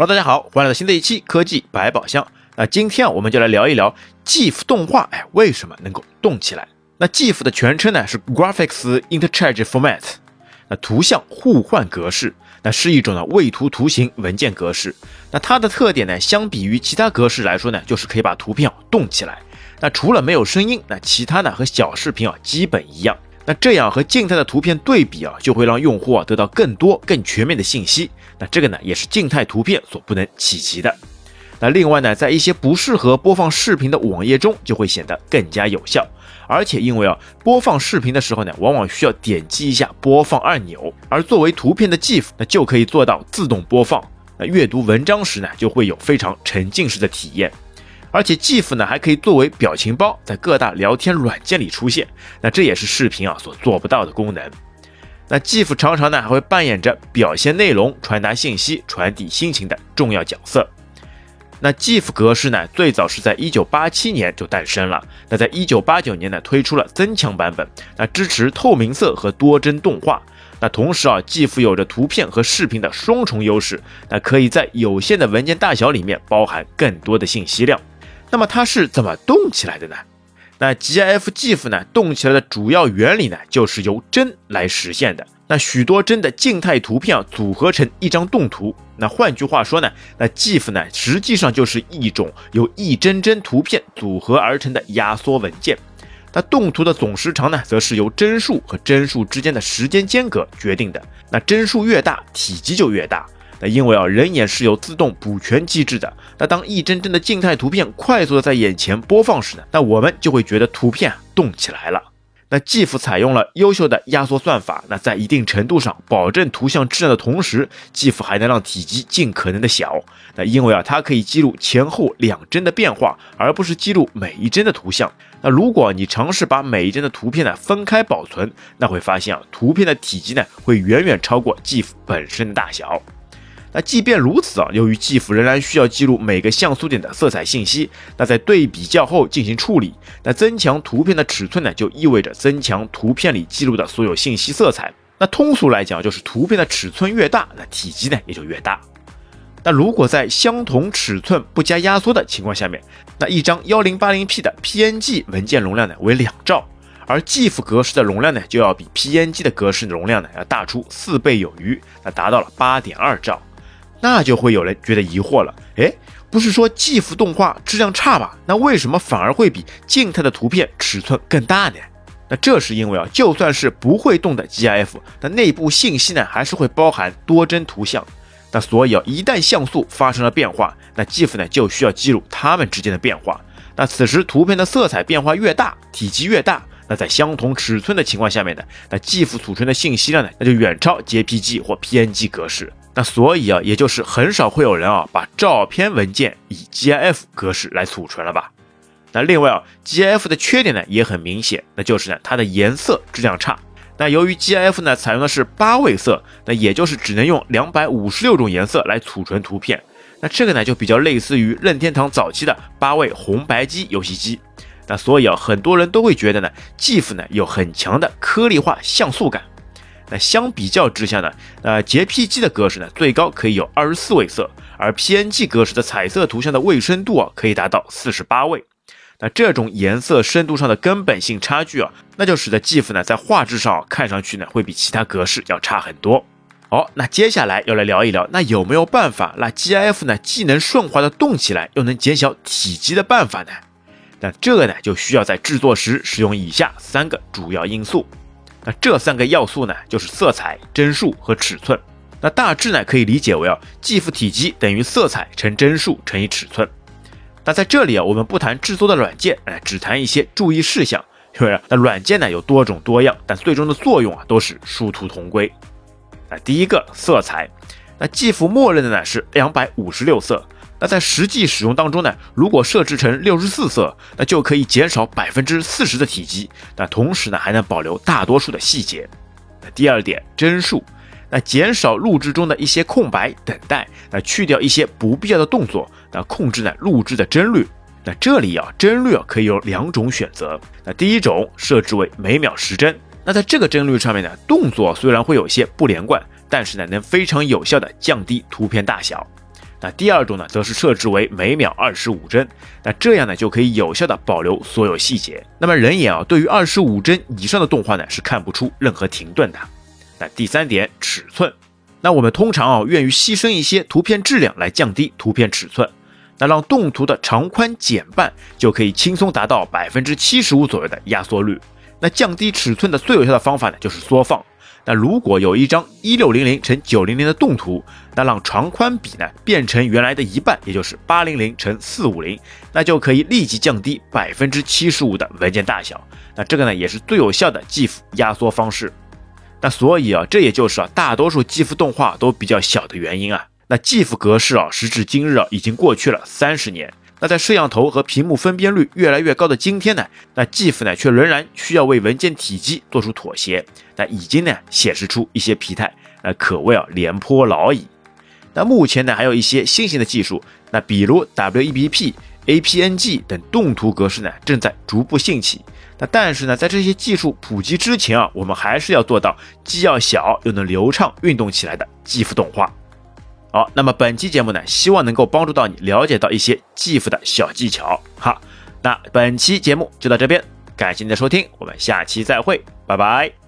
Hello，大家好，欢迎来到新的一期科技百宝箱。那今天啊，我们就来聊一聊 GIF 动画，哎，为什么能够动起来？那 GIF 的全称呢是 Graphics Interchange Format，那图像互换格式，那是一种呢位图图形文件格式。那它的特点呢，相比于其他格式来说呢，就是可以把图片啊动起来。那除了没有声音，那其他呢和小视频啊基本一样。那这样和静态的图片对比啊，就会让用户啊得到更多、更全面的信息。那这个呢，也是静态图片所不能企及的。那另外呢，在一些不适合播放视频的网页中，就会显得更加有效。而且因为啊，播放视频的时候呢，往往需要点击一下播放按钮，而作为图片的 GIF，那就可以做到自动播放。那阅读文章时呢，就会有非常沉浸式的体验。而且 GIF 呢还可以作为表情包，在各大聊天软件里出现，那这也是视频啊所做不到的功能。那 GIF 常常呢还会扮演着表现内容、传达信息、传递心情的重要角色。那 GIF 格式呢最早是在1987年就诞生了，那在1989年呢推出了增强版本，那支持透明色和多帧动画。那同时啊，GIF 有着图片和视频的双重优势，那可以在有限的文件大小里面包含更多的信息量。那么它是怎么动起来的呢？那 GIF GIF 呢动起来的主要原理呢，就是由帧来实现的。那许多帧的静态图片啊组合成一张动图。那换句话说呢，那 GIF 呢实际上就是一种由一帧帧图片组合而成的压缩文件。那动图的总时长呢，则是由帧数和帧数之间的时间间隔决定的。那帧数越大，体积就越大。那因为啊，人眼是有自动补全机制的。那当一帧帧的静态图片快速的在眼前播放时呢，那我们就会觉得图片动起来了。那 GIF 采用了优秀的压缩算法，那在一定程度上保证图像质量的同时，GIF 还能让体积尽可能的小。那因为啊，它可以记录前后两帧的变化，而不是记录每一帧的图像。那如果你尝试把每一帧的图片呢分开保存，那会发现啊，图片的体积呢会远远超过 GIF 本身的大小。那即便如此啊，由于 GIF 仍然需要记录每个像素点的色彩信息，那在对比较后进行处理，那增强图片的尺寸呢，就意味着增强图片里记录的所有信息色彩。那通俗来讲，就是图片的尺寸越大，那体积呢也就越大。那如果在相同尺寸不加压缩的情况下面，那一张 1080P 的 PNG 文件容量呢为两兆，而 GIF 格式的容量呢就要比 PNG 的格式容量呢要大出四倍有余，那达到了八点二兆。那就会有人觉得疑惑了，哎，不是说 GIF 动画质量差吗？那为什么反而会比静态的图片尺寸更大呢？那这是因为啊，就算是不会动的 GIF，那内部信息呢还是会包含多帧图像。那所以啊，一旦像素发生了变化，那 GIF 呢就需要记录它们之间的变化。那此时图片的色彩变化越大，体积越大，那在相同尺寸的情况下面呢，那 GIF 储存的信息量呢，那就远超 JPG 或 PNG 格式。那所以啊，也就是很少会有人啊把照片文件以 GIF 格式来储存了吧？那另外啊，GIF 的缺点呢也很明显，那就是呢它的颜色质量差。那由于 GIF 呢采用的是八位色，那也就是只能用两百五十六种颜色来储存图片。那这个呢就比较类似于任天堂早期的八位红白机游戏机。那所以啊，很多人都会觉得呢，GIF 呢有很强的颗粒化像素感。那相比较之下呢，那 JPG 的格式呢，最高可以有二十四位色，而 PNG 格式的彩色图像的位深度啊，可以达到四十八位。那这种颜色深度上的根本性差距啊，那就使得 GIF 呢，在画质上看上去呢，会比其他格式要差很多。好，那接下来要来聊一聊，那有没有办法让 GIF 呢，既能顺滑的动起来，又能减小体积的办法呢？那这个呢，就需要在制作时使用以下三个主要因素。那这三个要素呢，就是色彩、帧数和尺寸。那大致呢，可以理解为啊，GIF 体积等于色彩乘帧数乘以尺寸。那在这里啊，我们不谈制作的软件，哎，只谈一些注意事项。因为那软件呢有多种多样，但最终的作用啊都是殊途同归。那第一个色彩，那 GIF 默认的呢是两百五十六色。那在实际使用当中呢，如果设置成六十四色，那就可以减少百分之四十的体积，那同时呢还能保留大多数的细节。那第二点帧数，那减少录制中的一些空白等待，那去掉一些不必要的动作，那控制呢录制的帧率。那这里啊帧率啊可以有两种选择，那第一种设置为每秒十帧，那在这个帧率上面呢，动作虽然会有些不连贯，但是呢能非常有效的降低图片大小。那第二种呢，则是设置为每秒二十五帧，那这样呢就可以有效的保留所有细节。那么人眼啊，对于二十五帧以上的动画呢，是看不出任何停顿的。那第三点，尺寸。那我们通常啊，愿意牺牲一些图片质量来降低图片尺寸，那让动图的长宽减半，就可以轻松达到百分之七十五左右的压缩率。那降低尺寸的最有效的方法呢，就是缩放。那如果有一张一六零零乘九零零的动图，那让长宽比呢变成原来的一半，也就是八零零乘四五零，那就可以立即降低百分之七十五的文件大小。那这个呢，也是最有效的 GIF 压缩方式。那所以啊，这也就是啊，大多数 GIF 动画都比较小的原因啊。那 GIF 格式啊，时至今日啊，已经过去了三十年。那在摄像头和屏幕分辨率越来越高的今天呢，那 GIF 呢却仍然需要为文件体积做出妥协。那已经呢显示出一些疲态，那可谓啊廉颇老矣。那目前呢还有一些新型的技术，那比如 WEBP、APNG 等动图格式呢正在逐步兴起。那但是呢，在这些技术普及之前啊，我们还是要做到既要小又能流畅运动起来的 GIF 动画。好，那么本期节目呢，希望能够帮助到你了解到一些技术的小技巧。好，那本期节目就到这边，感谢您的收听，我们下期再会，拜拜。